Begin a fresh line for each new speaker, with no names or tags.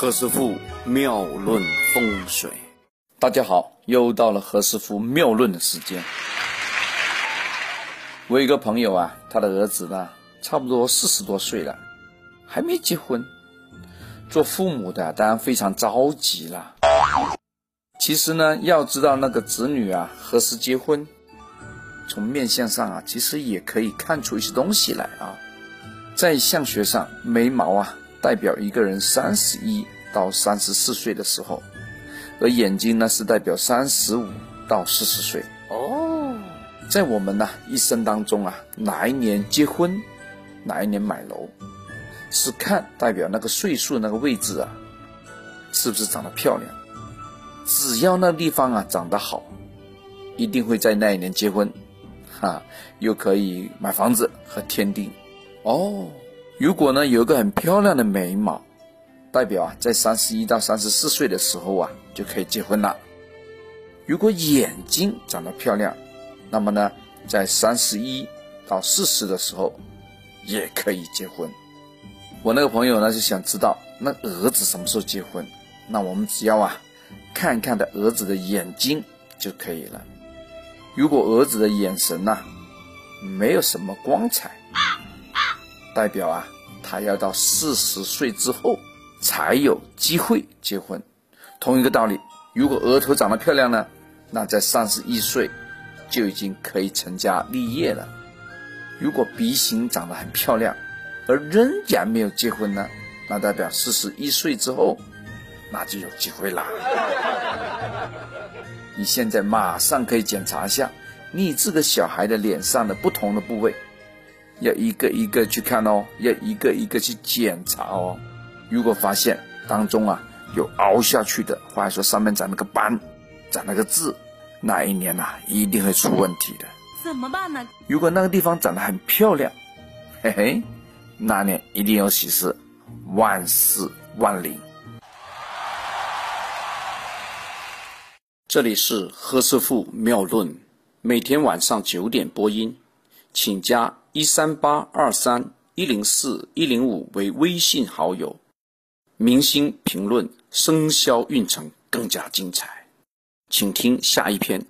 何师傅妙论风水，大家好，又到了何师傅妙论的时间。我有一个朋友啊，他的儿子呢，差不多四十多岁了，还没结婚。做父母的当然非常着急了。其实呢，要知道那个子女啊何时结婚，从面相上啊，其实也可以看出一些东西来啊。在相学上，眉毛啊。代表一个人三十一到三十四岁的时候，而眼睛呢是代表三十五到四十岁。哦，在我们呢一生当中啊，哪一年结婚，哪一年买楼，是看代表那个岁数那个位置啊，是不是长得漂亮？只要那地方啊长得好，一定会在那一年结婚，哈，又可以买房子和天地。哦。如果呢有一个很漂亮的眉毛，代表啊在三十一到三十四岁的时候啊就可以结婚了。如果眼睛长得漂亮，那么呢在三十一到四十的时候也可以结婚。我那个朋友呢就想知道那儿子什么时候结婚，那我们只要啊看看他儿子的眼睛就可以了。如果儿子的眼神呐没有什么光彩。代表啊，他要到四十岁之后才有机会结婚。同一个道理，如果额头长得漂亮呢，那在三十一岁就已经可以成家立业了。如果鼻型长得很漂亮，而仍然没有结婚呢，那代表四十一岁之后那就有机会啦。你现在马上可以检查一下你这个小孩的脸上的不同的部位。要一个一个去看哦，要一个一个去检查哦。如果发现当中啊有凹下去的，或者说上面长了个斑，长了个痣，那一年呐一定会出问题的。
怎么办呢？
如果那个地方长得很漂亮，嘿嘿，那年一定有喜事，万事万灵。这里是何师傅妙论，每天晚上九点播音，请加。一三八二三一零四一零五为微信好友，明星评论生肖运程更加精彩，请听下一篇。